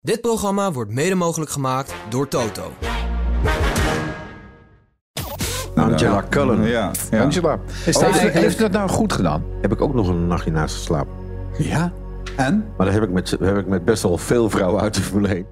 Dit programma wordt mede mogelijk gemaakt door Toto. Angela Cullen. Ja, ja. Angela. Is dat heeft, heeft dat nou goed gedaan? Heb ik ook nog een nachtje naast geslapen. Ja. En? Maar dat heb ik met, heb ik met best wel veel vrouwen uit de Formule 1.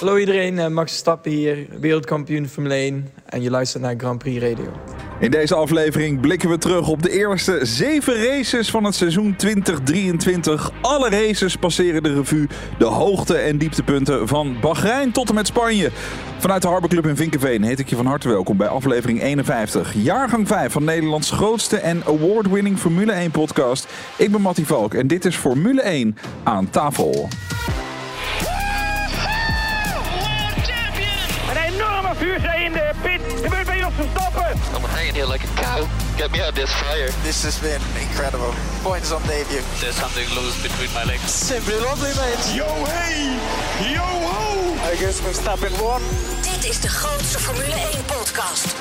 Hallo iedereen, eh, Max Verstappen hier, wereldkampioen Formule 1 en je luistert naar Grand Prix Radio. In deze aflevering blikken we terug op de eerste zeven races van het seizoen 2023. Alle races passeren de revue. De hoogte- en dieptepunten van Bahrein tot en met Spanje. Vanuit de Harbor Club in Vinkenveen heet ik je van harte welkom bij aflevering 51. Jaargang 5 van Nederlands grootste en award-winning Formule 1 podcast. Ik ben Mattie Valk en dit is Formule 1 aan tafel. Like a cow. Get me out of this fire. This has been incredible. Points on debut. There's something loose between my legs. Simply lovely, mate. Yo, hey. Yo, ho. I guess we're stopping one. Dit is de grootste Formule 1-podcast.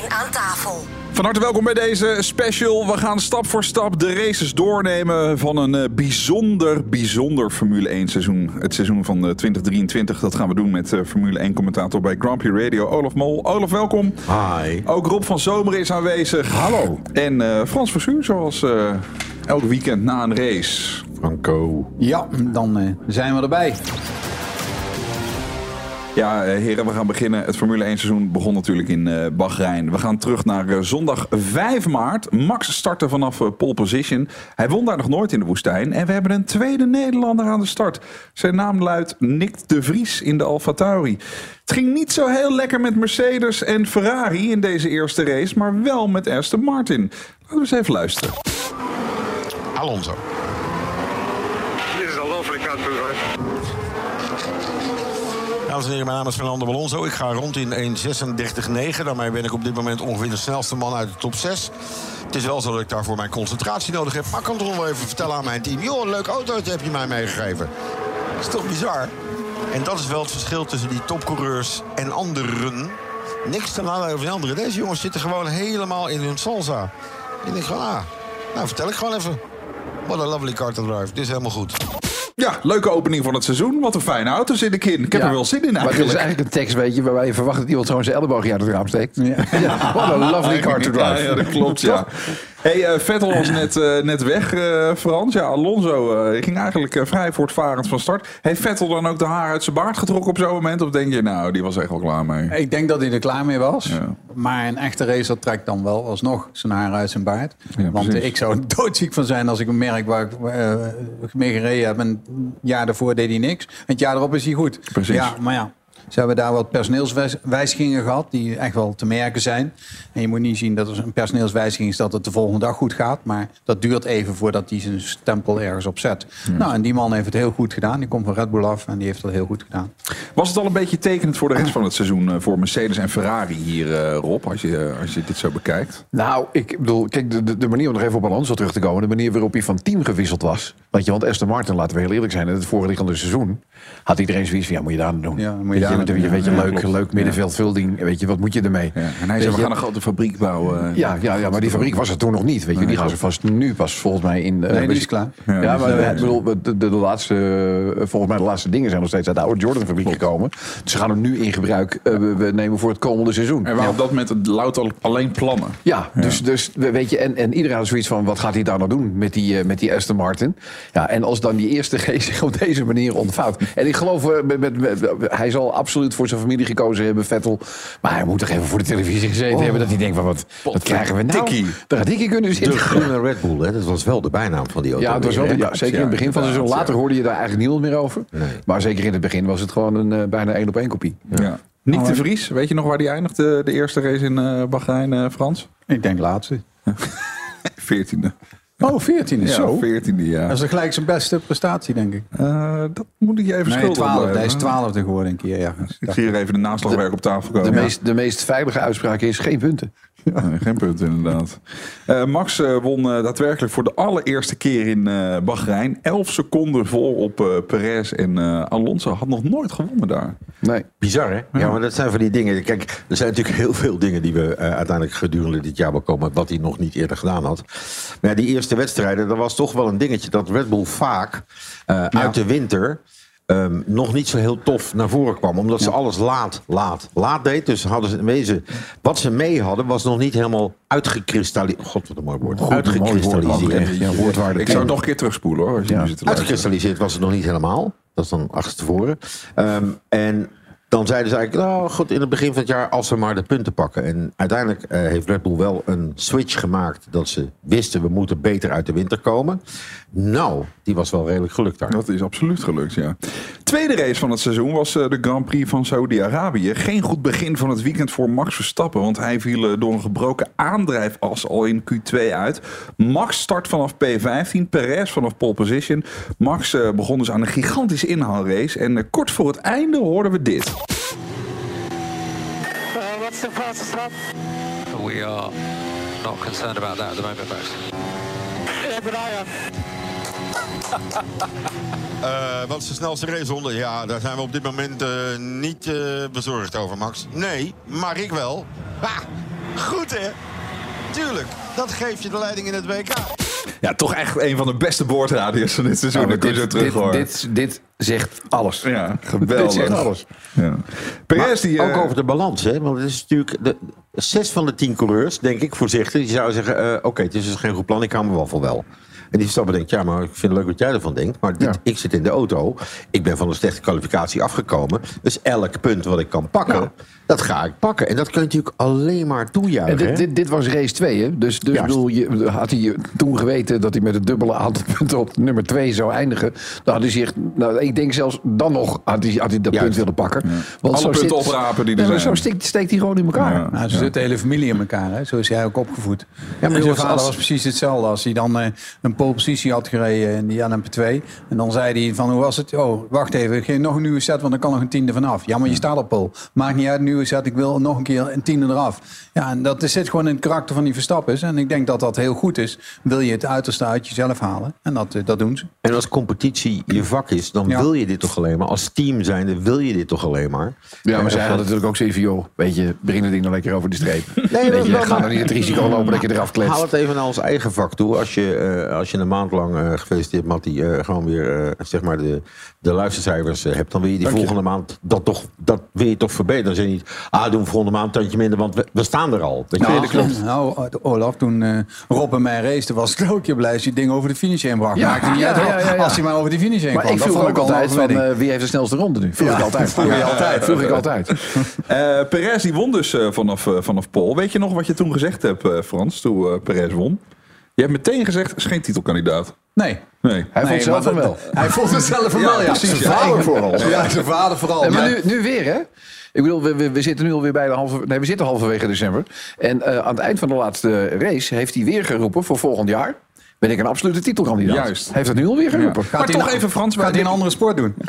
Formule 1 aan tafel. Van harte welkom bij deze special. We gaan stap voor stap de races doornemen van een eh, bijzonder, bijzonder Formule 1 seizoen. Het seizoen van eh, 2023. Dat gaan we doen met eh, Formule 1 commentator bij Grand Prix Radio, Olaf Mol. Olaf, welkom. Hi. Ook Rob van Zomer is aanwezig. Hallo. En eh, Frans Versuur, zoals eh, elk weekend na een race. Franco. Ja, dan eh, zijn we erbij. Ja, eh, heren, we gaan beginnen. Het Formule 1 seizoen begon natuurlijk in eh Bahrein. We gaan terug naar eh, zondag 5 maart. Max startte vanaf pole position. Hij won daar nog nooit in de woestijn. En we hebben een tweede Nederlander aan de start. Zijn naam luidt Nick de Vries in de Alfa Tauri. Het ging niet zo heel lekker met Mercedes en Ferrari in deze eerste race, maar wel met Aston Martin. Laten we eens even luisteren. Alonso. Dit is een lovely country, right? Dames en heren, mijn naam is Fernando Alonso. Ik ga rond in 1.36.9. Daarmee ben ik op dit moment ongeveer de snelste man uit de top 6. Het is wel zo dat ik daarvoor mijn concentratie nodig heb. Maar ik kan toch nog wel even vertellen aan mijn team... joh, een leuk autootje heb je mij meegegeven. Dat is toch bizar? En dat is wel het verschil tussen die topcoureurs en anderen. Niks ten nadele van die anderen. Deze jongens zitten gewoon helemaal in hun salsa. Ik denk gewoon, ah, nou vertel ik gewoon even. What a lovely car to drive. Dit is helemaal goed. Ja, leuke opening van het seizoen. Wat een fijne auto zit ik in. Ik heb Ja. er wel zin in Maar het is eigenlijk. eigenlijk een tekst, weet je, waarbij je verwacht dat iemand zo'n zijn elleboog uit het raam steekt. Ja. What a lovely car to drive. Ja, dat klopt, ja. Hey, eh, Vettel was net, eh, net weg, eh, Frans. Ja, Alonso ging eigenlijk vrij voortvarend van start. Heeft Vettel dan ook de haar uit zijn baard getrokken op zo'n moment? Of denk je, nou, die was echt wel klaar mee? Ik denk dat hij er klaar mee was. Ja. Maar een echte racer trekt dan wel alsnog zijn haar uit zijn baard. Ja, Want ik zou er doodziek van zijn als ik een merk waar ik mee gereden heb. En een jaar daarvoor deed hij niks. En het jaar erop is hij goed. Precies. Ja, maar ja. Ze hebben daar wat personeelswijzigingen gehad die echt wel te merken zijn. En je moet niet zien dat er een personeelswijziging is dat het de volgende dag goed gaat. Maar dat duurt even voordat hij zijn stempel ergens op zet. Nou, en die man heeft het heel goed gedaan. Die komt van Red Bull af en die heeft dat heel goed gedaan. Was het al een beetje tekenend voor de rest van het seizoen eh, voor Mercedes en Ferrari hier, eh, Rob? Als je, eh, als je dit zo bekijkt. Nou, ik bedoel, kijk, de, de- manier om nog even op Alonso terug te komen, de manier waarop hij van team gewisseld was. Want je, want Aston Martin, laten we heel eerlijk zijn, in het voorliggende seizoen had iedereen zoiets van, ja, moet je daar nou doen? Ja, moet je ja. Ja, leuk, klopt. leuk middenveldvulling, weet je, wat moet je ermee? Ja. En hij zei, we gaan een grote fabriek bouwen. eh. Ja, ja, ja, maar die fabriek was er toen nog niet. Weet je, die gaan ze vast nu pas volgens mij in. eh, Nee, die is klaar. Ja, maar eh, bedoel, de, laatste, volgens mij de laatste dingen zijn nog steeds uit de oude Jordan fabriek gekomen. Dus ze gaan hem nu in gebruik we, nemen voor het komende seizoen. Waren op dat het louter alleen plannen. Ja, dus, dus we- weet je, en, en iedereen had zoiets van: wat gaat hij daar nou doen met die, met die Aston Martin? Ja, en als dan die eerste G zich op deze manier ontvouwt. En ik geloof, met, met, met- hij zal absoluut voor zijn familie gekozen hebben, Vettel. Maar hij moet toch even voor de televisie gezeten hebben dat hij denkt: van wat, wat krijgen we nou? Dikkie. Daar gaat Dikkie kunnen De zitten. groene Red Bull, hè? dat was wel de bijnaam van die auto. Ja, het was wel, ja, zeker in het begin van het seizoen. Later ja. hoorde je daar eigenlijk niemand meer over. Nee. Maar zeker in het begin was het gewoon een eh, bijna één op één kopie. Ja. Nick de Vries, weet je nog waar die eindigde de eerste race in eh Bahrein, eh, Frans? Ik denk laatste. Veertiende. Oh, 14 is Ja, zo. veertiende, ja. Dat is gelijk zijn beste prestatie, denk ik. Eh, dat moet ik je even Nee, schuldig 12. blijven. Hij is twaalfde geworden een keer, ja. Ik zie hier even de naslagwerk op tafel komen. De Ja. meest, de meest veilige uitspraak is geen punten. Nee, geen punt inderdaad. Eh, Max eh, won eh, daadwerkelijk voor de allereerste keer in eh Bahrein. 11 seconden vol op eh, Perez en eh, Alonso. Had nog nooit gewonnen daar. Nee. Bizar, hè? Ja. maar dat zijn van die dingen. Kijk, er zijn natuurlijk heel veel dingen die we eh, uiteindelijk gedurende dit jaar bekomen. wat hij nog niet eerder gedaan had. Maar ja, die eerste wedstrijden, dat was toch wel een dingetje dat Red Bull vaak eh, uit de winter. Ehm, nog niet zo heel tof naar voren kwam. Omdat ze alles laat, laat, laat deed. Dus hadden ze in wezen. Wat ze mee hadden, was nog niet helemaal uitgekristalliseerd. God, wat een mooi woord. Uitgekristalliseerd. Ja, woordwaarde. Ik zou het nog een keer terugspoelen hoor. Als je Ja. nu zit te luisteren. Uitgekristalliseerd was het nog niet helemaal. Dat is dan achterstevoren. Ehm en dan zeiden ze eigenlijk, nou goed, in het begin van het jaar als we maar de punten pakken. En uiteindelijk eh, heeft Red Bull wel een switch gemaakt dat ze wisten we moeten beter uit de winter komen. Nou, die was wel redelijk gelukt daar. Dat is absoluut gelukt, ja. Tweede race van het seizoen was eh, de Grand Prix van Saudi-Arabië. Geen goed begin van het weekend voor Max Verstappen. Want hij viel eh, door een gebroken aandrijfas al in Q2 uit. Max start vanaf P15, Perez vanaf pole position. Max begon dus aan een gigantische inhaalrace. En kort voor het einde hoorden we dit. Uh, what's the fastest lap? We are not concerned about that at the moment, Max. Yeah, but I am. Eh, wat is de snelste raceronde? Ja, daar zijn we op dit moment eh, niet eh, bezorgd over, Max. Nee, maar ik wel. Ha, goed hè? Tuurlijk, dat geeft je de leiding in het WK. Ja, toch echt een van de beste boordradio's van dit seizoen. Nou, dat kun je zo dit, terug dit, horen. dit, dit zegt alles. Ja, geweldig. Dit zegt alles. Ja. Perez die... Ook eh, over de balans, hè? Want het is natuurlijk. De, zes van de tien coureurs, denk ik, voorzichtig. Die zouden zeggen: eh, Oké, het is dus geen goed plan, ik hou mijn waffel wel. En die Verstappen denkt: Ja, maar ik vind het leuk wat jij ervan denkt. Maar dit, Ja. ik zit in de auto. Ik ben van een slechte kwalificatie afgekomen. Dus elk punt wat ik kan pakken, dat ga ik pakken. En dat kun je natuurlijk alleen maar En toejuichen. dit, hè? dit, dit was race 2, hè? Dus, dus bedoel, je, had hij toen geweten dat hij met het dubbele aantal punten op nummer 2 zou eindigen. Dan had hij zich, nou, ik denk zelfs dan nog, had hij, had hij dat Juist. punt willen pakken. Want Alle zo punten steekt- oprapen die er zijn. Zo steekt, steekt hij gewoon in elkaar. Ja. Nou, zo zit de hele familie in elkaar. Hè? Zo is hij ook opgevoed. Ja, maar zijn vader als- was precies hetzelfde. Als hij dan eh, een pole positie had gereden in die LMP2. En dan zei hij van, hoe was het? Oh, wacht even, ik geef nog een nieuwe set, want dan kan nog een tiende vanaf. Ja, maar je staat op pole. Maakt niet uit, een nieuwe set, ik wil nog een keer een tiende eraf. Ja, en dat zit gewoon in het karakter van die Verstappers. En ik denk dat dat heel goed is. Wil je het uiterste uit jezelf halen? En dat, eh, dat doen ze. En als competitie je vak is, dan Ja. wil je dit toch alleen maar. Als team zijnde wil je dit toch alleen maar. Ja, maar En zij hadden natuurlijk ook zoiets van, joh, weet je, breng het ding nou lekker over de streep. Nee, weet je, ga niet het risico lopen dat je eraf kletst. Haal het even naar ons eigen vak toe. Als je, eh, als je een maand lang, eh, gefeliciteerd Mattie, eh, gewoon weer eh, zeg maar de, de luistercijfers eh, hebt. Dan wil je die Dank je. volgende maand dat toch, dat wil je toch verbeteren. Dan zeg je niet, ah, doen we volgende maand een tandje minder, want we, we staan er al. Weet je? Nou, nou, Olaf, toen eh Rob en mij race, was ik ook je blij als je het ding over de finish heen bracht. Ja, Maakte niet ja, uit ja, ja, ja. als hij maar over die finish heen Maar kwam. ik Dat vroeg vond ook altijd van, wie heeft de snelste ronde nu? Vroeg Ja, ik altijd. vroeg je altijd. Vroeg ik altijd. Eh, Perez die won dus eh, vanaf, eh, vanaf Pol. Weet je nog wat je toen gezegd hebt, eh, Frans, toen eh, Perez won? Je hebt meteen gezegd, is geen titelkandidaat. Nee. Nee. Hij vond zelf maar van wel. Hij vond het zelf van Ja, wel, ja. precies, Zijn ja. vader vooral. Ja, zijn vader vooral. Nee, maar nu, nu weer, hè? Ik bedoel, we, we, we zitten nu alweer bij de halve... Nee, we zitten halverwege december. En eh, aan het eind van de laatste race heeft hij weer geroepen voor volgend jaar... ben ik een absolute titelkandidaat. Juist. Hij heeft dat nu alweer geroepen. Maar hij toch nou- even, Frans. Gaat hij een andere sport doen?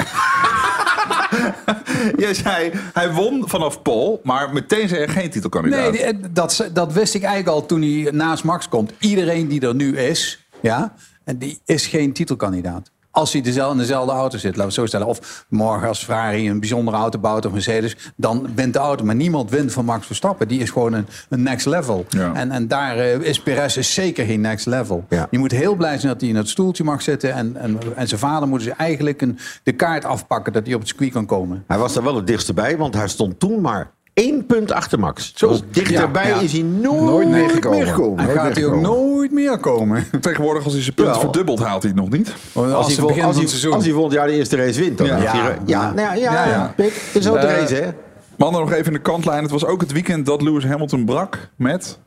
Jij zei, hij won vanaf Pol, maar meteen zei hij geen titelkandidaat. Nee, eh, dat, dat wist ik eigenlijk al toen hij naast Max komt. Iedereen die er nu is, ja, en die is geen titelkandidaat. Als hij dezelfde, in dezelfde auto zit, laten we het zo stellen. Of morgen als Ferrari een bijzondere auto bouwt of Mercedes, dan wint de auto. Maar niemand wint van Max Verstappen. Die is gewoon een, een next level. Ja. En, en daar eh, is Perez is zeker geen next level. Ja. Je moet heel blij zijn dat hij in het stoeltje mag zitten. En, en, en zijn vader moeten ze eigenlijk een, de kaart afpakken dat hij op het circuit kan komen. Hij was er wel het dichtst bij, want hij stond toen maar één punt achter Max. Zo dichterbij ja. is hij nooit, Nooit meer gekomen. meer gekomen. En Nooit gaat hij ook nooit meer komen. Tegenwoordig als hij zijn punten Ja. verdubbelt, haalt hij het nog niet. Als, Als hij, begin als, van hij, het seizoen. als hij volgend jaar de eerste race wint, dan Ja. hij ja, Ja. nou ja, ja, Ja, ja. Pik, het is ook de Eh, race, hè? Mannen nog even in de kantlijn. Het was ook het weekend dat Lewis Hamilton brak met...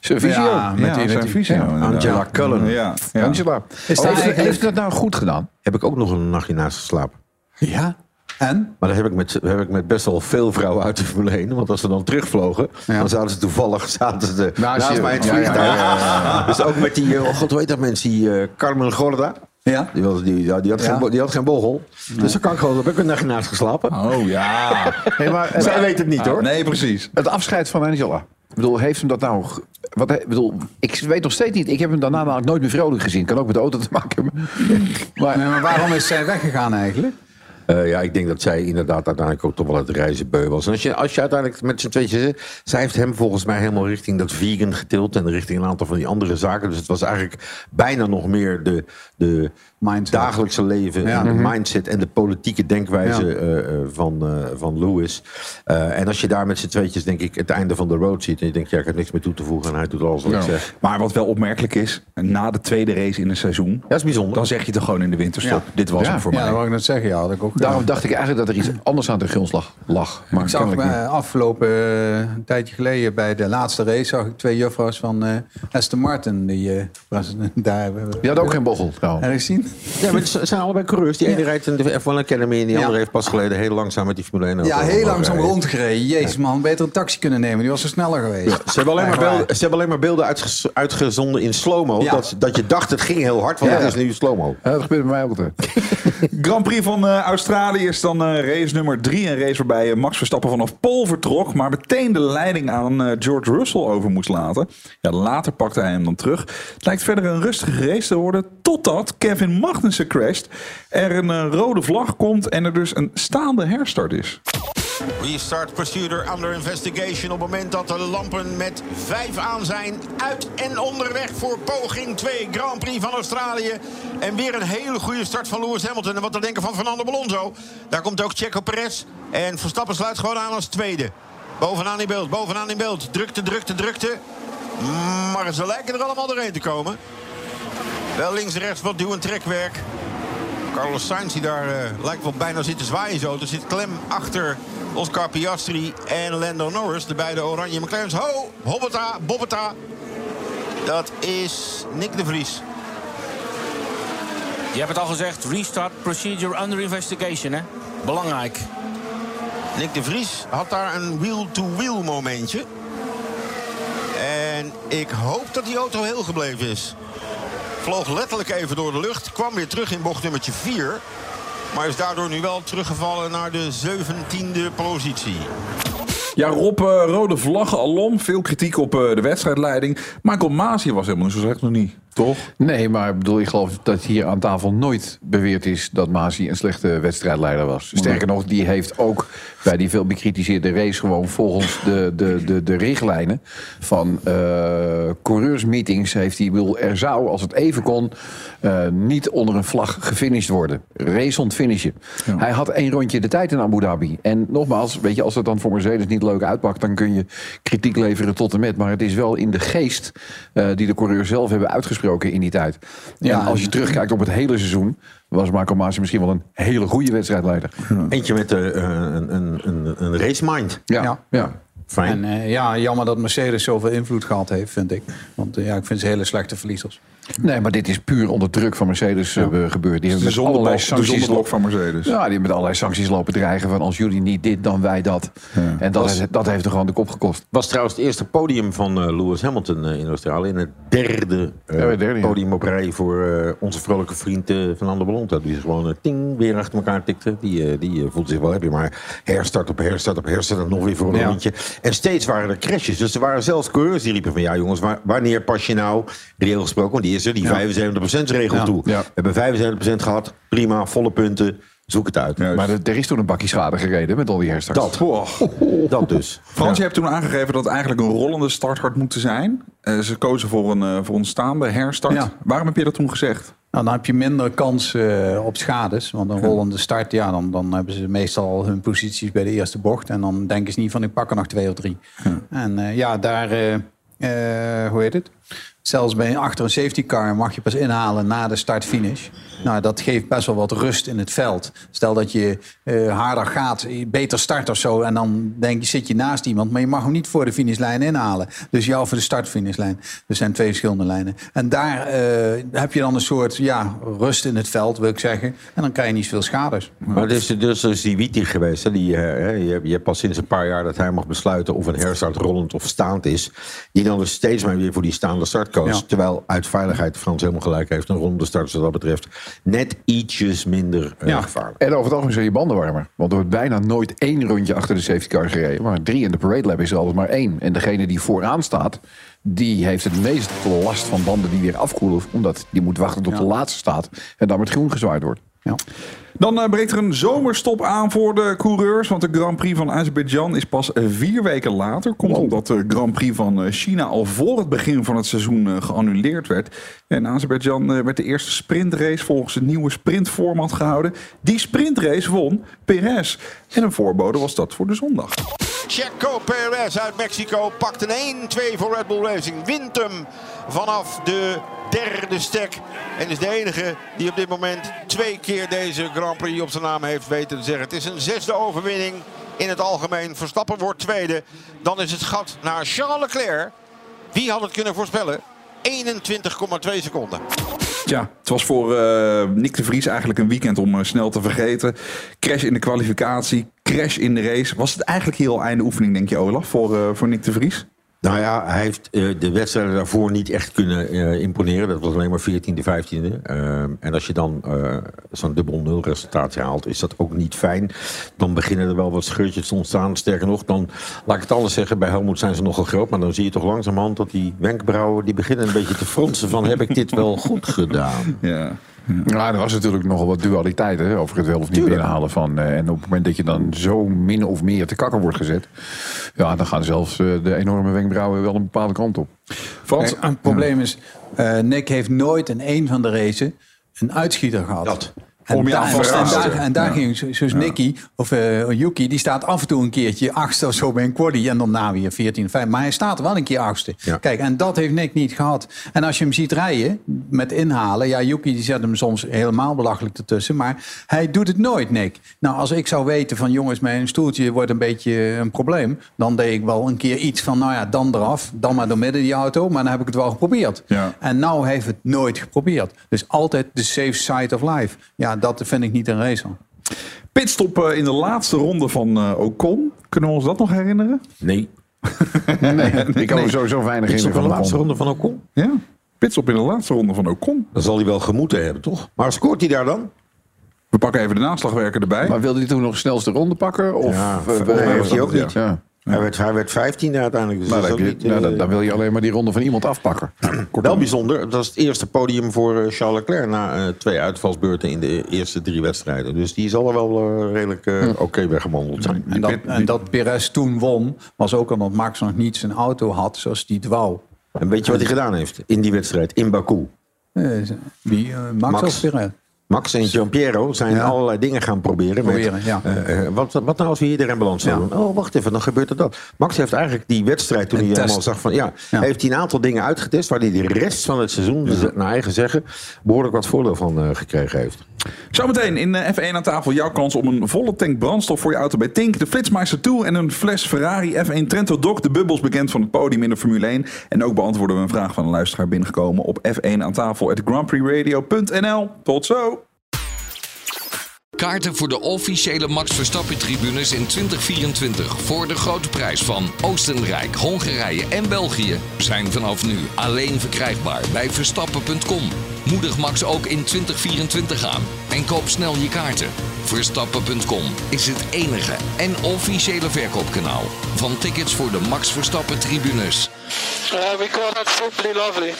Zijn visio. Ja, met die- zijn visio. Angela Cullen. Ja, ja. Angela. Is dat heeft, eigenlijk- heeft dat nou goed gedaan? Heb ik ook nog een nachtje naast geslapen. Ja. En? Maar dat heb ik, met, heb ik met best wel veel vrouwen uit de Formule 1. Want als ze dan terugvlogen, Ja. dan zaten ze toevallig zaten ze naast, mij in het Ja, ja, vliegtuig. ja, ja, Dus ook met die, eh, oh god, hoe heet dat mensen? Die eh, Carmen Gorda. Ja. Die, was, die, die, had Ja. geen, die had geen bochel. Dus dan kan ik gewoon, heb ik een nachtje naast geslapen. Oh ja. Nee, maar, Zij weet het niet hoor. Nee, precies. Het afscheid van Angela. Ik bedoel, heeft hem dat nou... ge- Wat, ik bedoel, ik weet nog steeds niet. Ik heb hem daarna namelijk nooit meer vrolijk gezien. Kan ook met de auto te maken hebben. Maar, Nee, maar waarom is zij weggegaan eigenlijk? Eh, ja, ik denk dat zij inderdaad uiteindelijk ook toch wel het reizen beu was. En als je, als je uiteindelijk met z'n tweetjes zit... Zij heeft hem volgens mij helemaal richting dat vegan getild... en richting een aantal van die andere zaken. Dus het was eigenlijk bijna nog meer de, de Mindset. dagelijkse leven... Ja. en de mindset en de politieke denkwijze Ja. eh, eh, van, eh, van Lewis. Eh, en als je daar met z'n tweetjes, denk ik, het einde van de road ziet... en je denkt, ja, ik heb niks meer toe te voegen... en hij doet alles wat ik zeg. Maar wat wel opmerkelijk is, na de tweede race in een seizoen... Dat is bijzonder. dan zeg je toch gewoon in de winterstop. Ja. Dit was Ja. hem voor Ja, mij. dat wou ik net zeggen. Ja, dat ik ook. daarom dacht ik eigenlijk dat er iets anders aan de grondslag lag. Maar ik zag afgelopen een tijdje geleden bij de laatste race zag ik twee juffrouws van eh Aston Martin die eh, was- daar hebben. Die had ook geen bochel trouwens. Ergens zien? Ja, maar het zijn allebei coureurs. Die ene rijdt in de F1 Academy... en die andere heeft pas geleden heel langzaam met die Formule 1 Ja, heel langzaam rijden. rondgereden. Jezus man, beter een taxi kunnen nemen. Die was er sneller geweest. Ze hebben alleen maar beelden, ze hebben alleen maar beelden uitgezonden in slow-mo. Dat, dat je dacht het ging heel hard, want het is nu slow-mo. Ja, dat gebeurt bij mij ook altijd. Grand Prix van eh, Australië is dan eh, race nummer drie. Een race waarbij eh, Max Verstappen vanaf Pol vertrok. Maar meteen de leiding aan George Russell over moest laten. Ja, later pakte hij hem dan terug. Het lijkt verder een rustige race te worden. Totdat Kevin Magnussen crasht. Er een eh, rode vlag komt en er dus een staande herstart is. Restart procedure under investigation op het moment dat de lampen met vijf aan zijn. Uit en onderweg voor poging 2 Grand Prix van Australië. En weer een hele goede start van Lewis Hamilton. En wat te denken van Fernando Alonso. Daar komt ook Checo Perez. En Verstappen sluit gewoon aan als tweede. Bovenaan in beeld, bovenaan in beeld. Drukte, drukte, drukte. Maar ze lijken er allemaal doorheen te komen. Wel links en rechts wat duw- en trekwerk. Carlos Sainz die daar eh, lijkt wel bijna zit te zwaaien zo. Er zit klem achter Oscar Piastri en Lando Norris. De beide oranje McLaren's. Ho, hobbeta, bobbeta. Dat is Nick de Vries. Je hebt het al gezegd, restart procedure under investigation, hè? Belangrijk. Nick de Vries had daar een wheel-to-wheel momentje. En ik hoop dat die auto heel gebleven is. Vloog letterlijk even door de lucht. Kwam weer terug in bocht nummertje 4. Maar is daardoor nu wel teruggevallen naar de 17e positie. Ja, Rob, eh, rode vlaggen alom. Veel kritiek op eh, de wedstrijdleiding. Michael Masi was helemaal niet zo slecht nog niet, toch? Nee, maar ik bedoel, ik geloof dat hier aan tafel nooit beweerd is dat Masi een slechte wedstrijdleider was. Sterker nog, die heeft ook bij die veel bekritiseerde race gewoon volgens de, de, de, de richtlijnen van eh coureursmeetings heeft hij, bedoel, er zou, als het even kon, niet onder een vlag gefinished worden. Race ont finishen. Hij had één rondje de tijd in Abu Dhabi. En nogmaals, weet je, als het dan voor Mercedes niet leuk uitpakt, dan kun je kritiek leveren tot en met. Maar het is wel in de geest eh, die de coureurs zelf hebben uitgesproken in die tijd. Ja, en als je terugkijkt op het hele seizoen, was Marco Masi misschien wel een hele goede wedstrijdleider. Eentje met eh, een, een, een, een race mind. Ja, Ja. ja. Fijn. En eh, ja, jammer dat Mercedes zoveel invloed gehad heeft, vind ik. Want eh, ja, ik vind ze hele slechte verliezers. Nee, maar dit is puur onder druk van Mercedes eh, gebeurd. Die hebben De met allerlei de sancties zondeblok van Mercedes. Ja, die hebben met allerlei sancties lopen dreigen van als jullie niet dit, dan wij dat. En dat, heeft, dat heeft er gewoon de kop gekost. Was trouwens het eerste podium van eh, Lewis Hamilton eh, in Australië. En het derde, Ja, het derde, ja. podium op rij voor eh, onze vrolijke vriend eh Fernando Alonso. Die is gewoon ting weer achter elkaar tikte. Die, die voelt zich wel happy. Maar herstart op herstart op herstart en nog weer voor een Ja. rondje. En steeds waren er crashes. Dus er waren zelfs coureurs die riepen van... ja jongens, wa- wanneer pas je nou, reëel gesproken... want die is er, die 75% regel Ja. toe. Ja. We hebben 75% gehad. Prima, volle punten. Zoek het uit. Juist. Maar er, er is toen een bakje schade gereden met al die herstarts. Dat. Boah. Dat dus. Frans, je hebt toen aangegeven dat het eigenlijk een rollende start had moeten zijn. Eh, ze kozen voor een, eh, voor een staande herstart. Ja. Waarom heb je dat toen gezegd? Nou, dan heb je minder kans eh, op schades. Want een rollende start, ja, dan, dan hebben ze meestal hun posities bij de eerste bocht. En dan denken ze niet van ik pak er nog twee of drie. En eh, ja, daar, eh, eh, hoe heet het? Zelfs bij achter een safety car mag je pas inhalen na de start-finish. Nou, dat geeft best wel wat rust in het veld. Stel dat je eh, harder gaat, beter start of zo. En dan denk je, zit je naast iemand. Maar je mag hem niet voor de finishlijn inhalen. Dus jou voor de start-finishlijn. Er zijn twee verschillende lijnen. En daar eh, heb je dan een soort ja, rust in het veld, wil ik zeggen. En dan krijg je niet zoveel schades. Maar het is dus, dus die Wietig geweest. Hè? Die, eh, je, hebt, je hebt pas sinds een paar jaar dat hij mag besluiten of een herstart rollend of staand is. Die dan dus steeds maar weer voor die staande start koos. Ja. Terwijl uit veiligheid Frans helemaal gelijk heeft. Een ronde start wat dat betreft net ietsjes minder eh, gevaarlijk. En over het algemeen zijn je banden warmer. Want er wordt bijna nooit één rondje achter de safety car gereden. Maar drie in de parade lab is er altijd maar één. En degene die vooraan staat, die heeft het meest last van banden die weer afkoelen. Omdat die moet wachten tot de laatste staat. En dan met groen gezwaaid wordt. Ja. Dan eh, breekt er een zomerstop aan voor de coureurs. Want de Grand Prix van Azerbeidzjan is pas eh, vier weken later. Komt omdat de Grand Prix van eh, China al voor het begin van het seizoen geannuleerd werd. En Azerbeidzjan werd de eerste sprintrace volgens het nieuwe sprintformat gehouden. Die sprintrace won Perez. En een voorbode was dat voor de zondag. Checo Perez uit Mexico pakt een 1-2 voor Red Bull Racing. Wint hem vanaf de derde stek. En is de enige die op dit moment twee keer deze Grand Prix op zijn naam heeft weten te zeggen. Het is een zesde overwinning in het algemeen. Verstappen wordt tweede. Dan is het gat naar Charles Leclerc. Wie had het kunnen voorspellen? 21,2 seconden. Ja, het was voor eh, Nick de Vries eigenlijk een weekend om eh, snel te vergeten. Crash in de kwalificatie, crash in de race. Was het eigenlijk heel einde oefening, denk je Olaf, voor, eh, voor Nick de Vries? Nou ja, hij heeft eh, de wedstrijden daarvoor niet echt kunnen eh, imponeren. Dat was alleen maar 14e, 15e. Eh, en als je dan zo'n dubbel nul resultaat haalt, is dat ook niet fijn. Dan beginnen er wel wat scheurtjes te ontstaan. Sterker nog, dan laat ik het anders zeggen. Bij Helmoet zijn ze nogal groot. Maar dan zie je toch langzamerhand dat die wenkbrauwen... die beginnen een beetje te fronsen van... heb ik dit wel goed gedaan? Ja. Ja, er was natuurlijk nogal wat dualiteit hè, over het wel of niet binnenhalen van. eh, en op het moment dat je dan zo min of meer te kakken wordt gezet. Ja, dan gaan zelfs eh, de enorme wenkbrauwen wel een bepaalde kant op. Frans, het probleem is, eh, Nick heeft nooit in één van de racen een uitschieter gehad. Dat. En, daar- en daar, en daar Ja. ging zo- zoals Nicky of eh, Yuki, die staat af en toe een keertje achtste of zo bij een quaddy en dan na weer 14, 5. Maar hij staat wel een keer achtste. Ja. Kijk, en dat heeft Nick niet gehad. En als je hem ziet rijden met inhalen, ja, Yuki die zet hem soms helemaal belachelijk ertussen, maar hij doet het nooit, Nick. Nou, als ik zou weten van jongens, mijn stoeltje wordt een beetje een probleem, dan deed ik wel een keer iets van, nou ja, dan eraf, dan maar door midden die auto, maar dan heb ik het wel geprobeerd. Ja. En nou heeft het nooit geprobeerd. Dus altijd de safe side of life. Ja, dat vind ik niet een racer. pitstop eh, in de laatste ronde van eh, Ocon. Kunnen we ons dat nog herinneren? Nee. Nee, ik kan er sowieso weinig in op de van de laatste ronde. van Ocon? Ja, pitstop in de laatste ronde van Ocon. Dan zal hij wel gemoeten hebben, toch? Maar scoort hij daar dan? We pakken even de naslagwerker erbij. Maar wilde hij toen nog snelste ronde pakken? Of, Ja, eh, heeft hij ook niet. Ja. Hij, werd, hij werd 15 uiteindelijk. Dus Nou, dat dan, je- nou, eh, dan, dan wil je alleen maar die ronde van iemand afpakken. Wel bijzonder. Dat is het eerste podium voor eh, Charles Leclerc na eh, twee uitvalsbeurten in de eerste drie wedstrijden. Dus die zal er wel redelijk eh, oké weggewandeld zijn. En dat, en dat Perez toen won, was ook omdat Max nog niet zijn auto had zoals die het wou. En weet je wat hij gedaan heeft in die wedstrijd in Baku? Eh, Wie? Max, Max. of Perez? Max en Giampiero zijn Ja. allerlei dingen gaan proberen. met, Proberen, ja. eh, eh, wat, wat nou als we hier de rembalans doen? Oh, wacht even, dan gebeurt er dat. Max heeft eigenlijk die wedstrijd, toen Een hij test. helemaal zag van... Ja, heeft hij een aantal dingen uitgetest... waar hij de rest van het seizoen, dus naar eigen zeggen... behoorlijk wat voordeel van eh, gekregen heeft. Zometeen in eh, F1 aan tafel jouw kans om een volle tank brandstof voor je auto bij Tink, de Flitsmeister Tour en een fles Ferrari F1 Trento Doc, de bubbels bekend van het podium in de Formule 1. En ook beantwoorden we een vraag van een luisteraar binnengekomen op F1 aan tafel at grandprixradio.nl. Tot zo! Kaarten voor de officiële Max Verstappen tribunes in 2024 voor de grote prijs van Oostenrijk, Hongarije en België zijn vanaf nu alleen verkrijgbaar bij verstappen.com. Moedig Max ook in 2024 aan en koop snel je kaarten. Verstappen.com is het enige en officiële verkoopkanaal van tickets voor de Max Verstappen tribunes. Uh, we call that simply lovely.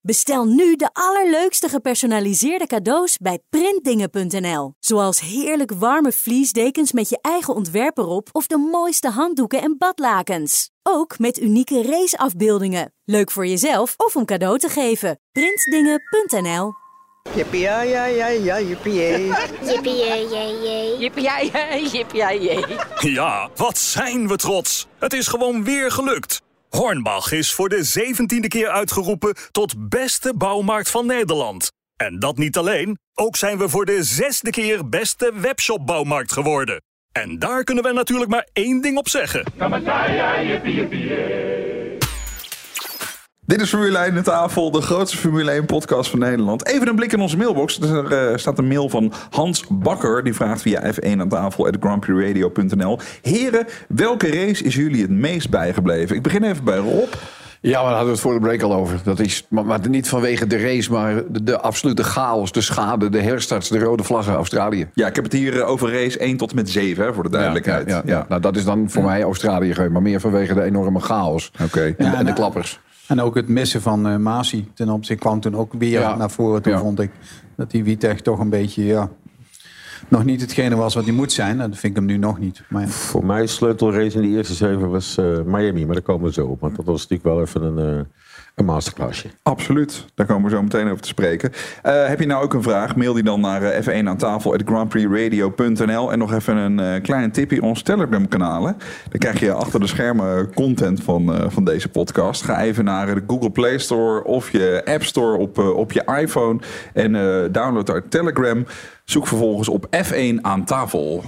Bestel nu de allerleukste gepersonaliseerde cadeaus bij printdingen.nl. Zoals heerlijk warme vliesdekens met je eigen ontwerp erop of de mooiste handdoeken en badlakens. Ook met unieke raceafbeeldingen. Leuk voor jezelf of om cadeau te geven. Printdingen.nl Jippie, ja, ja, ja, ja, jippie. Jippie, ja, ja, jippie, ja, jee. Ja, wat zijn we trots. Het is gewoon weer gelukt. Hornbach is voor de zeventiende keer uitgeroepen tot beste bouwmarkt van Nederland. En dat niet alleen, ook zijn we voor de zesde keer beste webshopbouwmarkt geworden. En daar kunnen we natuurlijk maar één ding op zeggen. Dit is Formule 1 aan tafel, de grootste Formule 1 podcast van Nederland. Even een blik in onze mailbox. Er eh, staat een mail van Hans Bakker. Die vraagt via F1 aan tafel at. Heren, welke race is jullie het meest bijgebleven? Ik begin even bij Rob. Ja, maar daar hadden we het voor de break al over. Dat is, maar, maar niet vanwege de race, maar de, de absolute chaos, de schade, de herstarts, de rode vlaggen Australië. Ja, ik heb het hier eh, over race 1 tot en met 7, hè, voor de duidelijkheid. Ja, ja, ja. Nou, dat is dan voor mij Australië geweest, maar meer vanwege de enorme chaos. Oké. En, Ja, en de nou, klappers. En ook het missen van eh Masi ten opzichte kwam toen ook weer Ja. naar voren. Toen Ja. vond ik dat die Wietech toch een beetje, ja, nog niet hetgene was wat hij moet zijn. En dat vind ik hem nu nog niet. Maar ja. Voor mij sleutelrace in die eerste zeven was eh, Miami, maar daar komen we zo op. Want dat was natuurlijk wel even een, eh, een masterclassje. Absoluut, daar komen we zo meteen over te spreken. Eh, heb je nou ook een vraag? Mail die dan naar eh, F1 aan tafel grandprixradio.nl en nog even een eh, kleine tipje ons Telegram kanalen. Dan krijg je achter de schermen content van, van deze podcast. Ga even naar de Google Play Store of je App Store op, op je iPhone en download daar Telegram. Zoek vervolgens op F1 aan tafel.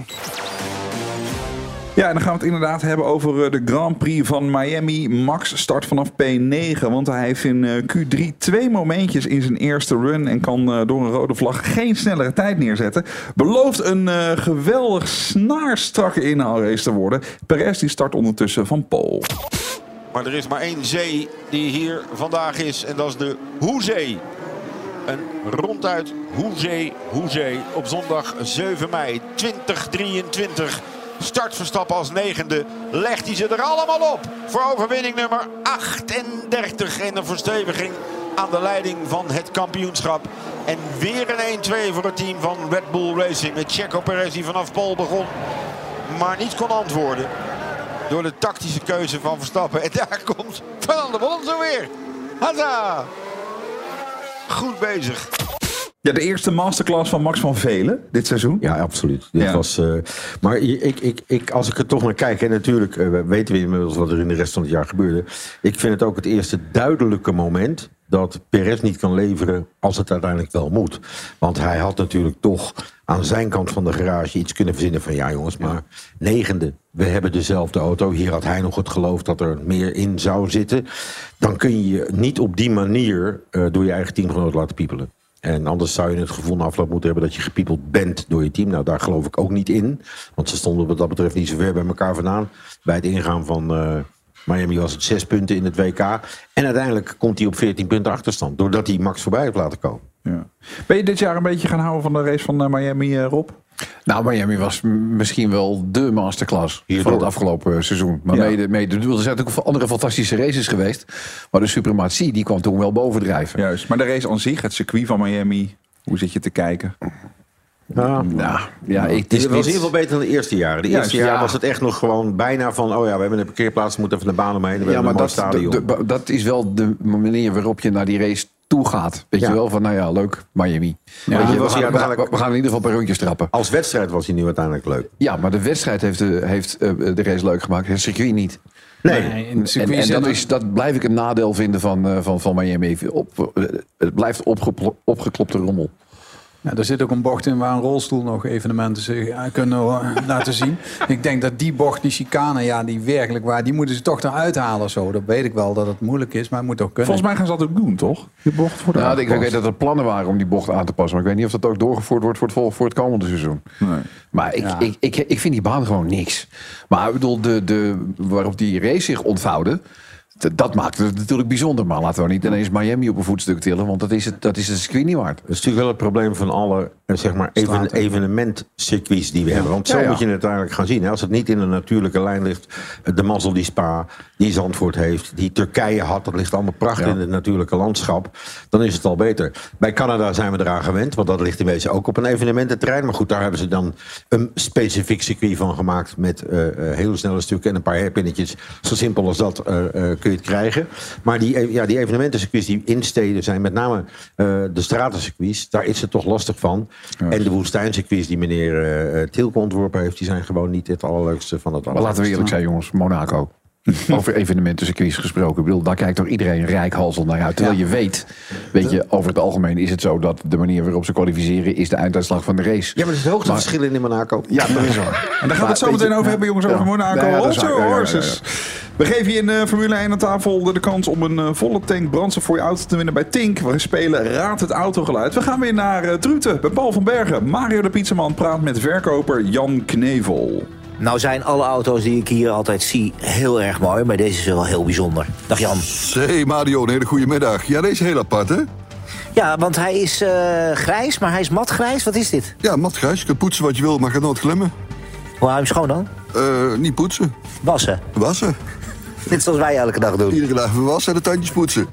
Ja, en dan gaan we het inderdaad hebben over eh, de Grand Prix van Miami. Max start vanaf P9, want hij heeft in eh, Q3 twee momentjes in zijn eerste run... en kan eh, door een rode vlag geen snellere tijd neerzetten. Belooft een geweldig snaarstrakke inhaalrace te worden. Perez die start ondertussen van Pole. Maar er is maar één zee die hier vandaag is. En dat is de Hoezee. Een ronduit Hoezee, Hoezee. Op zondag 7 mei 2023. Start Verstappen als negende. Legt hij ze er allemaal op. Voor overwinning nummer 38. En een versteviging aan de leiding van het kampioenschap. En weer een 1-2 voor het team van Red Bull Racing. Met Checo Perez die vanaf Pol begon. Maar niet kon antwoorden. Door de tactische keuze van Verstappen. En daar komt Fernando Alonso weer. Haza! Goed bezig. Ja, de eerste masterclass van Max van Velen dit seizoen. Ja, absoluut. Dit Ja. was, eh, maar ik, ik, ik, als ik er toch naar kijk, en natuurlijk eh, weten we inmiddels wat er in de rest van het jaar gebeurde. Ik vind het ook het eerste duidelijke moment dat Perez niet kan leveren als het uiteindelijk wel moet. Want hij had natuurlijk toch aan zijn kant van de garage iets kunnen verzinnen van ja jongens, maar negende, we hebben dezelfde auto. Hier had hij nog het geloof dat er meer in zou zitten. Dan kun je niet op die manier eh, door je eigen teamgenoot laten piepelen. En anders zou je het gevoel na afloop moeten hebben dat je gepiepeld bent door je team. Nou, daar geloof ik ook niet in. Want ze stonden wat dat betreft niet zo ver bij elkaar vandaan. Bij het ingaan van eh, Miami was het zes punten in het WK. En uiteindelijk komt hij op 14 punten achterstand. Doordat hij Max voorbij heeft laten komen. Ja. Ben je dit jaar een beetje gaan houden van de race van eh, Miami, eh, Rob? Nou, Miami was misschien wel de masterclass Hierdoor. van het afgelopen seizoen. Maar Ja. mede, mede, er zijn natuurlijk ook andere fantastische races geweest. Maar de suprematie, die kwam toen wel bovendrijven. Juist, maar de race aan zich, het circuit van Miami, hoe zit je te kijken? Ja, Nou, ja, ik, het het is was in niet- ieder geval beter dan de eerste jaren. De eerste jaren ja. was het echt nog gewoon bijna van... oh ja, we hebben een parkeerplaats, we moeten even de baan omheen. We Ja, hebben maar een mooi dat, stadion. de- de- dat is wel de manier waarop je naar die race toe gaat. Weet Ja. je wel, van nou ja, leuk, Miami. Weet je, we, gaan, we, gaan, uiteindelijk- we gaan in ieder geval een paar rondjes trappen. Als wedstrijd was hij nu uiteindelijk leuk. Ja, maar de wedstrijd heeft, de, heeft eh, de race leuk gemaakt. Het circuit niet. Nee, En, dat, is, dat blijf ik een nadeel vinden van, eh, van, van Miami. Op, eh, het blijft opgeplo- opgeklopte rommel. Ja, er zit ook een bocht in waar een rolstoel nog evenementen zich eh, kunnen eh, laten zien. Ik denk dat die bocht, die chicane, ja, die werkelijk waar, die moeten ze toch eruit halen of zo. Dat weet ik wel dat het moeilijk is, maar het moet ook kunnen. Volgens mij gaan ze dat ook doen, toch? Je bocht voor de Nou, ik, ik weet dat er plannen waren om die bocht aan te passen. Maar ik weet niet of dat ook doorgevoerd wordt voor het, vol- voor het komende seizoen. Nee. Maar ik, Ja. ik, ik, ik vind die baan gewoon niks. Maar ik bedoel, de, de, waarop die race zich ontvouwde... Dat maakt het natuurlijk bijzonder. Maar laten we niet ineens Miami op een voetstuk tillen. Want dat is het, dat is het circuit niet waard. Dat is natuurlijk wel het probleem van alle eh, zeg maar, even, evenementcircuits die we hebben. Want zo Ja, ja. moet je het uiteindelijk gaan zien. Als het niet in een natuurlijke lijn ligt. eh, De mazzel die Spa, die Zandvoort heeft, die Turkije had. Dat ligt allemaal prachtig Ja. in het natuurlijke landschap. Dan is het al beter. Bij Canada zijn we eraan gewend. Want dat ligt in wezen ook op een evenemententerrein. Maar goed, daar hebben ze dan een specifiek circuit van gemaakt. Met eh, eh, hele snelle stukken en een paar herpinnetjes. Zo simpel als dat eh, kun je het krijgen. Maar die, eh, ja, die evenementencircuits die in steden zijn, met name eh, de stratencircuits, daar is het toch lastig van. En de woestijncircuits die meneer eh, Tilke ontworpen heeft, die zijn gewoon niet het allerleukste van het Maar laten we eerlijk zijn, jongens. Monaco. Over evenementencircuits gesproken. Ik bedoel, daar kijkt toch iedereen rijkhalsel naar uit. Terwijl je weet, weet je, over het algemeen is het zo dat de manier waarop ze kwalificeren is de einduitslag van de race. Ja, maar er is Maar- verschil in Monaco. Ja, dat is waar. En daar gaan we het zo meteen over hebben, jongens, over Monaco. Ja, horses. We geven je in eh, Formule 1 aan tafel de, de kans om een eh, volle tank brandstof voor je auto te winnen bij Tink. We spelen Raad het Autogeluid. We gaan weer naar uh, Druten bij Paul van Bergen. Mario de Pizzaman praat met verkoper Jan Knevel. Nou zijn alle auto's die ik hier altijd zie heel erg mooi, maar deze is wel heel bijzonder. Dag Jan. Hey Mario, een hele goede middag. Ja, deze is heel apart, hè? Ja, want hij is eh, grijs, maar hij is matgrijs. Wat is dit? Ja, matgrijs. Je kunt poetsen wat je wil, maar gaat nooit glimmen. Hoe hou je hem schoon dan? Eh, niet poetsen. Wassen. Wassen. Net zoals wij elke dag doen. Iedere dag wassen en de tandjes poetsen.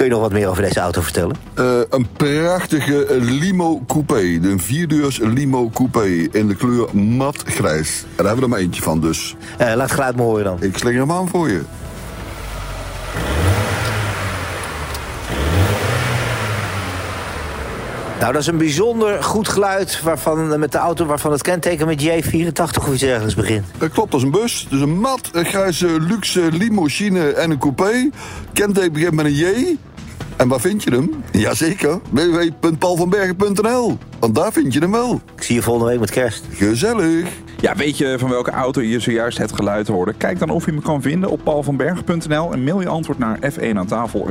Kun je nog wat meer over deze auto vertellen? Eh, een prachtige limo coupé. De vierdeurs limo coupé in de kleur matgrijs. Daar hebben we er maar eentje van dus. Eh, laat het geluid maar horen dan. Ik slinger hem aan voor je. Nou, dat is een bijzonder goed geluid waarvan, met de auto waarvan het kenteken met J84 of iets ergens begint. Dat klopt, dat is een bus. Dus een mat, een grijze luxe limousine en een coupé. Kenteken begint met een J. En waar vind je hem? Jazeker, www.paulvanbergen.nl. Want daar vind je hem wel. Ik zie je volgende week met kerst. Gezellig. Ja, weet je van welke auto je zojuist het geluid hoorde? Kijk dan of je me kan vinden op paulvanberg.nl en mail je antwoord naar f1 aan tafel.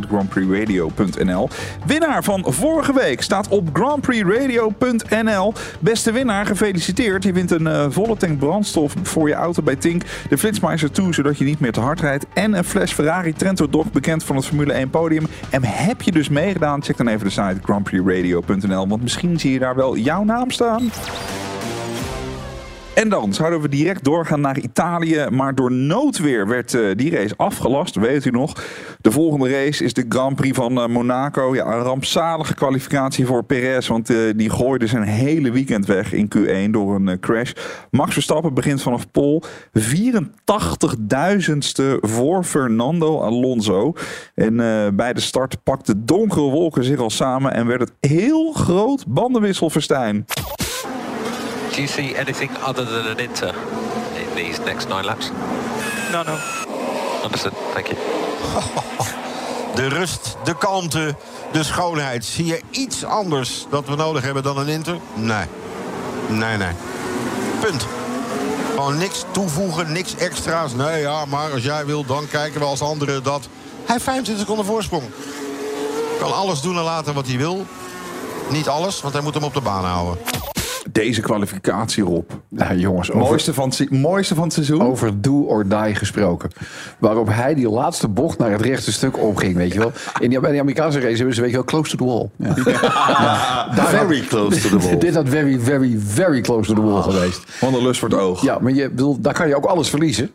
Winnaar van vorige week staat op grandprixradio.nl. Beste winnaar, gefeliciteerd. Je wint een eh, volle tank brandstof voor je auto bij Tink. De Flitsmeister 2, zodat je niet meer te hard rijdt. En een fles Ferrari Trento Dog, bekend van het Formule 1 podium. En heb je dus meegedaan? Check dan even de site grandprixradio.nl, want misschien zie je daar wel jouw naam staan. En dan zouden we direct doorgaan naar Italië. Maar door noodweer werd eh, die race afgelast, weet u nog. De volgende race is de Grand Prix van eh, Monaco. Ja, een rampzalige kwalificatie voor Perez. Want eh, die gooide zijn hele weekend weg in Q1 door een crash. Max Verstappen begint vanaf pole. 84.000ste voor Fernando Alonso. En bij de start pakten donkere wolken zich al samen. En werd het heel groot bandenwisselverstijn. Do you see anything other than an inter in these next nine laps? No, no. Understood. Thank you. De rust, de kalmte, de schoonheid. Zie je iets anders dat we nodig hebben dan een Inter? Nee. Nee, nee. Punt. Gewoon niks toevoegen, niks extra's. Nee, ja, maar als jij wil, dan kijken we als anderen dat. Hij heeft 25 seconden voorsprong. Kan alles doen en laten wat hij wil. Niet alles, want hij moet hem op de baan houden. Deze kwalificatie, Rob. Jongens, over, Mooiste van, het mooiste van het seizoen. over do or die gesproken. Waarop hij die laatste bocht naar het rechte stuk opging, weet je wel. In die, bij die Amerikaanse race hebben ze, weet je wel, close to the wall. Daar Very close to the wall. Dit had very, very, very close to the wall geweest. Van de lust voor het oog. Ja, maar je, bedoel, daar kan je ook alles verliezen.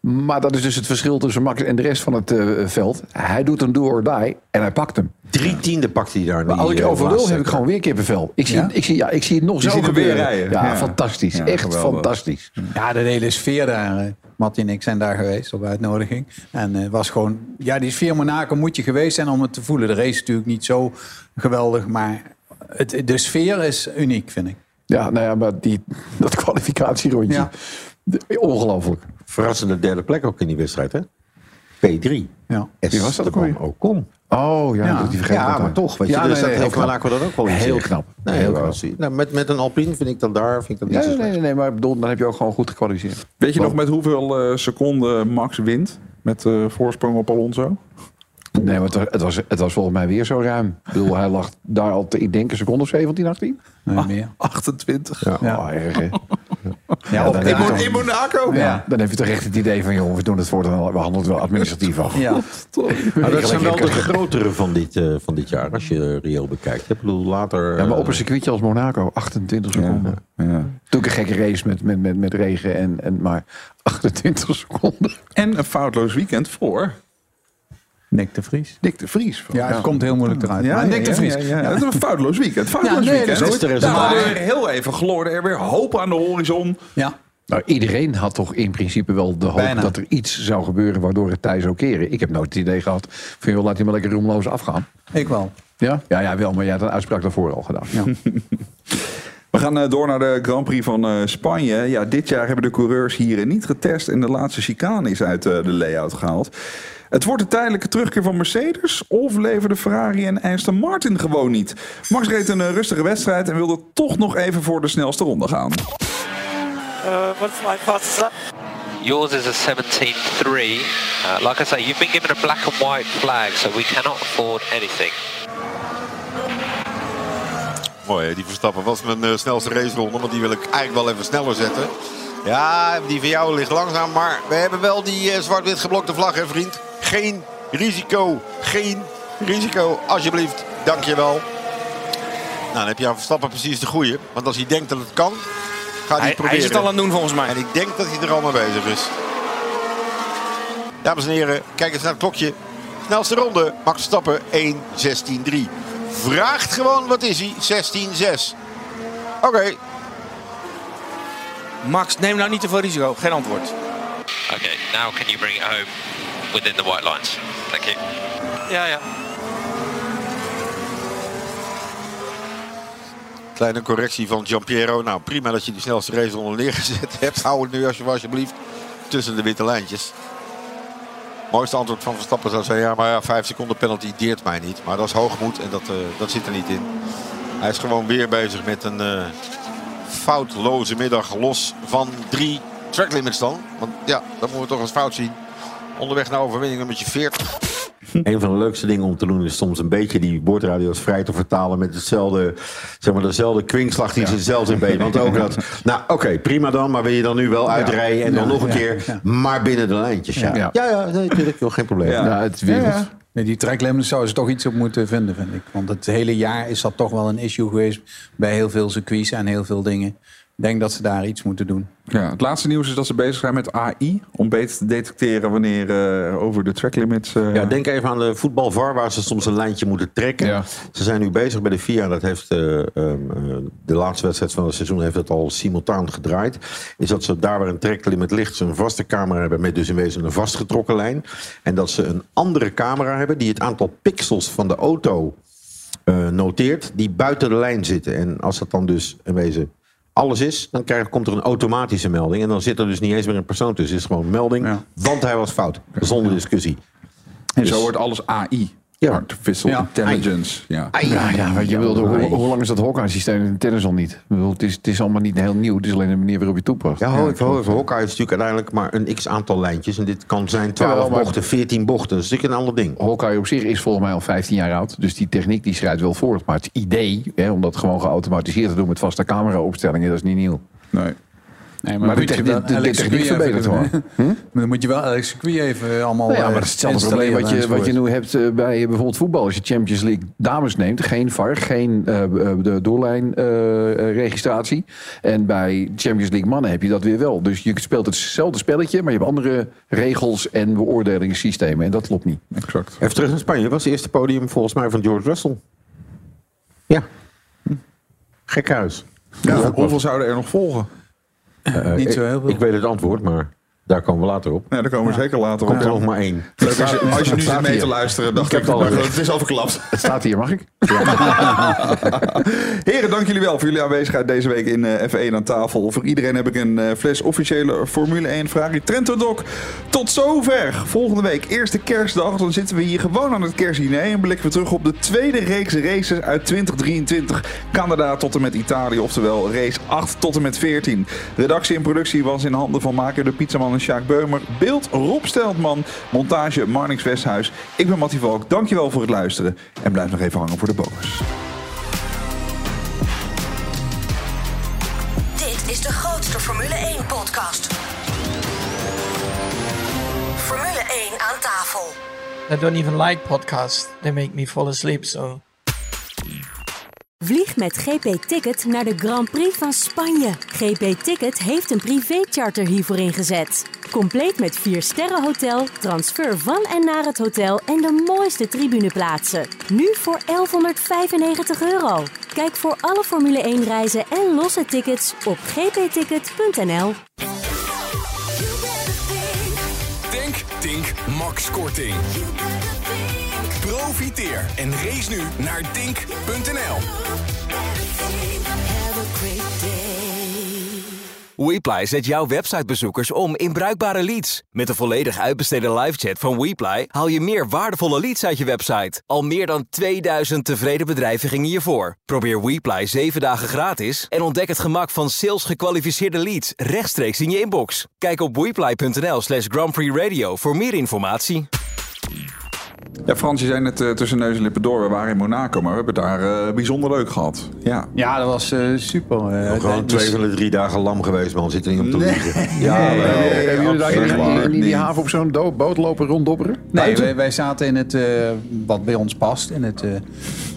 Maar dat is dus het verschil tussen Max en de rest van het eh, veld. Hij doet een do or die en hij pakt hem. Drie tiende pakt hij daar. Maar als ik over lul heb ik gewoon weer kippenvel. Ik zie, Ja? ik zie, ja, ik zie het nog Je zo weer gebeuren. rijden. Ja, Ja. fantastisch. Ja, Echt geweldig. fantastisch. Ja, de hele sfeer daar. eh, Mattie en ik zijn daar geweest op uitnodiging. En het was gewoon... Ja, die sfeer Monaco moet je geweest zijn om het te voelen. De race is natuurlijk niet zo geweldig, maar het, de sfeer is uniek, vind ik. Ja, nou ja, maar die, dat kwalificatierondje. Ongelooflijk. Verrassende derde plek ook in die wedstrijd, hè? P3. Ja. Wie was dat ook? Ocon. Oh ja, Ja. dat die vergeten Ja, dat maar daar. toch. Weet je, Ja, dus nee, dat nee, heel knap. Monaco dan ook wel Heel zeggen. knap. Nee, Heel knap. Nou, met, met een Alpine vind ik dat daar vind ik dat niet Ja, zo nee, nee, nee, maar ik bedoel, dan heb je ook gewoon goed gekwalificeerd. Weet je nog met hoeveel eh, seconden Max wint? Met eh, voorsprong op Alonso? Nee, maar het was, het, was, het was volgens mij weer zo ruim. Ik bedoel, hij lag daar al, te, ik denk een seconde of 17, 18. Nee, meer. 28. Ja. Oh, erg, hè? Ja, op dan toch- In Monaco? Ja, dan heb je toch echt het idee van, joh, we doen het voortaan wel, we handelen het wel administratief af. Ja. Maar dat zijn wel de Ja, grotere van dit, eh, van dit jaar, als je reëel bekijkt. Ik bedoel, later... maar op eh, een circuitje als Monaco, 28 seconden. Ja. Natuurlijk een gekke race met, met, met, met regen, en, en, maar 28 seconden. En een foutloos weekend voor Nick de Vries. Dick de Vries. Ja, het komt heel moeilijk eruit. maar Nick de Vries. Ja, ja, ja. Het is een foutloos weekend. Foutloos Ja, nee, weekend. dat is. Daar Dat weer heel even gloorde er weer hoop aan de horizon. Ja. Nou, iedereen had toch in principe wel de hoop Bijna. dat er iets zou gebeuren waardoor het tij zou keren. Ik heb nooit het idee gehad van, joh, laat hij maar lekker roemloos afgaan. Ik wel. Ja? Ja, ja, wel, maar jij had een uitspraak daarvoor al gedaan. Ja. We gaan eh, door naar de Grand Prix van eh, Spanje. Ja, dit jaar hebben de coureurs hier niet getest en de laatste chicane is uit eh, de layout gehaald. Het wordt een tijdelijke terugkeer van Mercedes of leverde Ferrari en Aston Martin gewoon niet. Max reed een eh, rustige wedstrijd en wilde toch nog even voor de snelste ronde gaan. Uh, what's my fastest lap? Yours is a 17.3. Uh, like I say, you've been given a black and white flag, so we cannot afford anything. Mooi, hè? die Verstappen was mijn eh, snelste raceronde. Want die wil ik eigenlijk wel even sneller zetten. Ja, die van jou ligt langzaam. Maar we hebben wel die eh, zwart-wit geblokte vlag, hè, vriend. Geen risico. Geen risico. Alsjeblieft. Dankjewel. Nou, dan heb je aan Verstappen precies de goeie. Want als hij denkt dat het kan, gaat hij, Hij, het proberen. hij is het al aan het doen volgens mij. En ik denk dat hij er al mee bezig is. Dames en heren, kijk eens naar het klokje. Snelste ronde, Max Verstappen 1.16.3. Vraagt gewoon, wat is hij? 16.6. Oké, Max, neem nou niet te veel risico. Geen antwoord. Okay, now can you bring it home within the white lines? Thank you. Ja, ja. Kleine correctie van Giampiero. Nou, prima dat je die snelste race onder neergezet hebt. Hou het nu als je alsjeblieft tussen de witte lijntjes. Mooiste antwoord van Verstappen zou zijn... ja, maar ja, vijf seconden penalty deert mij niet. Maar dat is hoogmoed en dat, eh, dat zit er niet in. Hij is gewoon weer bezig met een eh, foutloze middag. Los van drie tracklimits dan. Want ja, dat moeten we toch als fout zien. Onderweg naar overwinning nummertje 40. Een van de leukste dingen om te doen is soms een beetje die boordradio's vrij te vertalen met hetzelfde, zeg maar, dezelfde kwinkslag die ze zelfs in beetje. Want ook dat, nou oké, prima dan, maar wil je dan nu wel uitrijden en dan Ja, nog een ja, keer, ja. maar binnen de lijntjes. Ja, ja, Ja. ja, nee, natuurlijk, joh, geen probleem. Ja. Nou, het wereld. Nee, die tracklimits zouden ze toch iets op moeten vinden, vind ik. Want het hele jaar is dat toch wel een issue geweest bij heel veel circuits en heel veel dingen. Ik denk dat ze daar iets moeten doen. Ja, het laatste nieuws is dat ze bezig zijn met AI. Om beter te detecteren wanneer eh, over de track limits... eh, Ja, denk even aan de voetbalvar waar ze soms een lijntje moeten trekken. Ze zijn nu bezig bij de FIA. Dat heeft eh, ehm, eh, de laatste wedstrijd van het seizoen heeft het al simultaan gedraaid. Is dat ze daar waar een tracklimit ligt, ze een vaste camera hebben met dus in wezen een vastgetrokken lijn. En dat ze een andere camera hebben die het aantal pixels van de auto eh, noteert die buiten de lijn zitten. En als dat dan dus in wezen alles is, dan krijg, komt er een automatische melding. En dan zit er dus niet eens meer een persoon tussen. Het is gewoon een melding, want hij was fout. Zonder discussie. En zo Dus- wordt alles AI. Ja. Artificial Ja. Intelligence. Ja. Ja, ja, je wilde, hoe, hoe lang is dat Hawkeye-systeem in tennis al niet? Bedoel, het, is, het is allemaal niet heel nieuw. Het is alleen de manier waarop je toepast. Ja, ho, even. Hawkeye is natuurlijk uiteindelijk maar een x-aantal lijntjes. En dit kan zijn 12 Jawel, maar- bochten, 14 bochten. Dat is natuurlijk een ander ding. Hawkeye op zich is volgens mij al 15 jaar oud. Dus die techniek die schrijdt wel voort. Maar het idee, hè, om dat gewoon geautomatiseerd te doen met vaste camera-opstellingen, dat is niet nieuw. Nee. Nee, Maar de moet je techniek- wel de- de techniek verbetert gewoon. Hm? Maar dan moet je wel elk circuit even allemaal Nou ja, maar eh, dat is hetzelfde probleem wat je, wat je nu hebt eh, bij bijvoorbeeld voetbal. Als je Champions League dames neemt, geen VAR, geen eh, eh, de doorlijnregistratie. en bij Champions League mannen heb je dat weer wel. Dus je speelt hetzelfde spelletje, maar je hebt andere regels en beoordelingssystemen. En dat klopt niet. Exact. Even terug naar Spanje. was het eerste podium volgens mij van George Russell. Ja. Gek huis. Ja, hoeveel zouden er nog volgen? Eh, Niet ik- zo heel veel. Ik weet het antwoord, maar daar komen we later op. Ja, daar komen we zeker later Komt op. er nog maar één. Leuk als je, als je nu zit mee te luisteren, dacht Ik ik, het al gezegd. het is al verklapt. Het staat hier, mag ik? Heren, dank jullie wel voor jullie aanwezigheid deze week in eh, F1 aan tafel. Voor iedereen heb ik een eh, fles officiële Formule 1 Ferrari Trento Doc. Tot zover. Volgende week, eerste kerstdag. Dan zitten we hier gewoon aan het kerstdiner. En blikken we terug op de tweede reeks races uit 2023. Canada tot en met Italië, oftewel race 8 tot en met 14. Redactie en productie was in handen van maker de pizzaman en Sjaak Beumer. Beeld Rob Steltman. Montage Marnix Westhuis. Ik ben Mattie Valk. Dankjewel voor het luisteren. En blijf nog even hangen voor de bonus. Dit is de grootste Formule 1 podcast. Formule 1 aan tafel. I don't even like podcasts. They make me fall asleep, so... Vlieg met GP Ticket naar de Grand Prix van Spanje. GP Ticket heeft een privécharter hiervoor ingezet. Compleet met 4 sterren hotel, transfer van en naar het hotel en de mooiste tribuneplaatsen. Nu voor 1195 euro. Kijk voor alle Formule 1 reizen en losse tickets op gpticket.nl. Denk, Tink, Max Korting. Profiteer en race nu naar dink.nl. WePly zet jouw websitebezoekers om in bruikbare leads. Met de volledig uitbesteden livechat van WePly haal je meer waardevolle leads uit je website. Al meer dan 2000 tevreden bedrijven gingen hiervoor. Probeer WePly 7 dagen gratis en ontdek het gemak van sales gekwalificeerde leads rechtstreeks in je inbox. Kijk op WePly.nl slash Grand Prix Radio voor meer informatie. Ja, Frans, je zei net eh, tussen neus en lippen door. We waren in Monaco, maar we hebben het daar eh, bijzonder leuk gehad. Ja. Ja, dat was eh, super. eh, Gewoon dus- twee van de drie dagen lam geweest, man. Zit er niet om te Nee. liegen. Ja, hebben jullie daar in, die- waar. in die Nee. haven op zo'n boot lopen ronddobberen? Nee, wij, wij zaten in het, eh, wat bij ons past, in het eh,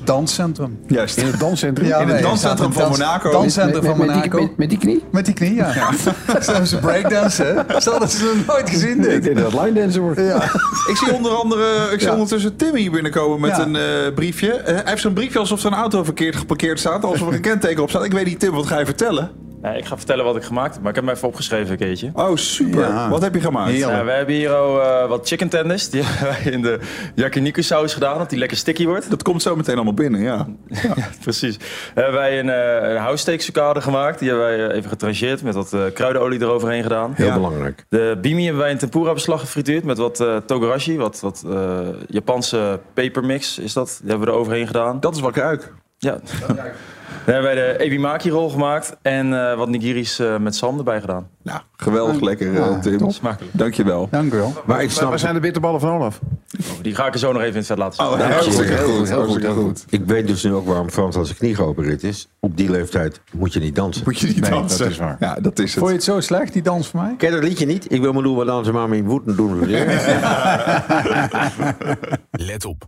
danscentrum. Juist. In het danscentrum? Ja, In het nee, danscentrum van in het Monaco. Danscentrum van met- Monaco. met- met die knie? Met die knie, ja. Hebben ze breakdansen. hè? Stel dat ze het nooit gezien Ik dit. denk dat het line dancer wordt. Ja. Ik zie onder andere, ik Ja. Ondertussen Tim hier binnenkomen met een eh, briefje. Eh, hij heeft zo'n briefje alsof zijn auto verkeerd geparkeerd staat. Alsof er een kenteken op staat. Ik weet niet, Tim, wat ga je vertellen? Ik ga vertellen wat ik gemaakt heb, maar ik heb hem even opgeschreven een keertje. Oh, super. Ja. Wat heb je gemaakt? Ja, we hebben hier al eh, wat chicken tenders. Die hebben wij in de yakiniku saus gedaan, dat die lekker sticky wordt. Dat komt zo meteen allemaal binnen, ja. Ja, precies. We hebben wij een, eh een housesteak sucade gemaakt. Die hebben wij eh, even getrancheerd met wat eh, kruidenolie eroverheen gedaan. Heel Ja. belangrijk. De bimi hebben wij in tempura beslag gefrituurd met wat eh togarashi, wat, wat eh, Japanse pepermix is dat. Die hebben we er overheen gedaan. Dat is wat ik ruik. Ja. Dan hebben wij de ebimaki rol gemaakt en eh, wat nigiris eh, met zalm erbij gedaan. Nou, geweldig lekker, eh, Ah, Tim. top. Smakelijk. Dankjewel. Dank u wel. Maar ik Waar, snap waar zijn de bitterballen van Olaf? Oh, Die ga ik er zo nog even in het vet laten zien. Oh, hartstikke Heel goed, heel goed, heel goed. Ik weet dus nu ook waarom Frans als zijn knie geopereerd is. Op die leeftijd moet je niet dansen. Moet je niet Nee, dansen. dat is waar. Ja, dat is het. Vond je het zo slecht, die dans van mij? Ken je dat liedje niet? Ik wil me doen wat dansen, maar mijn woeden doen we weer. Let op.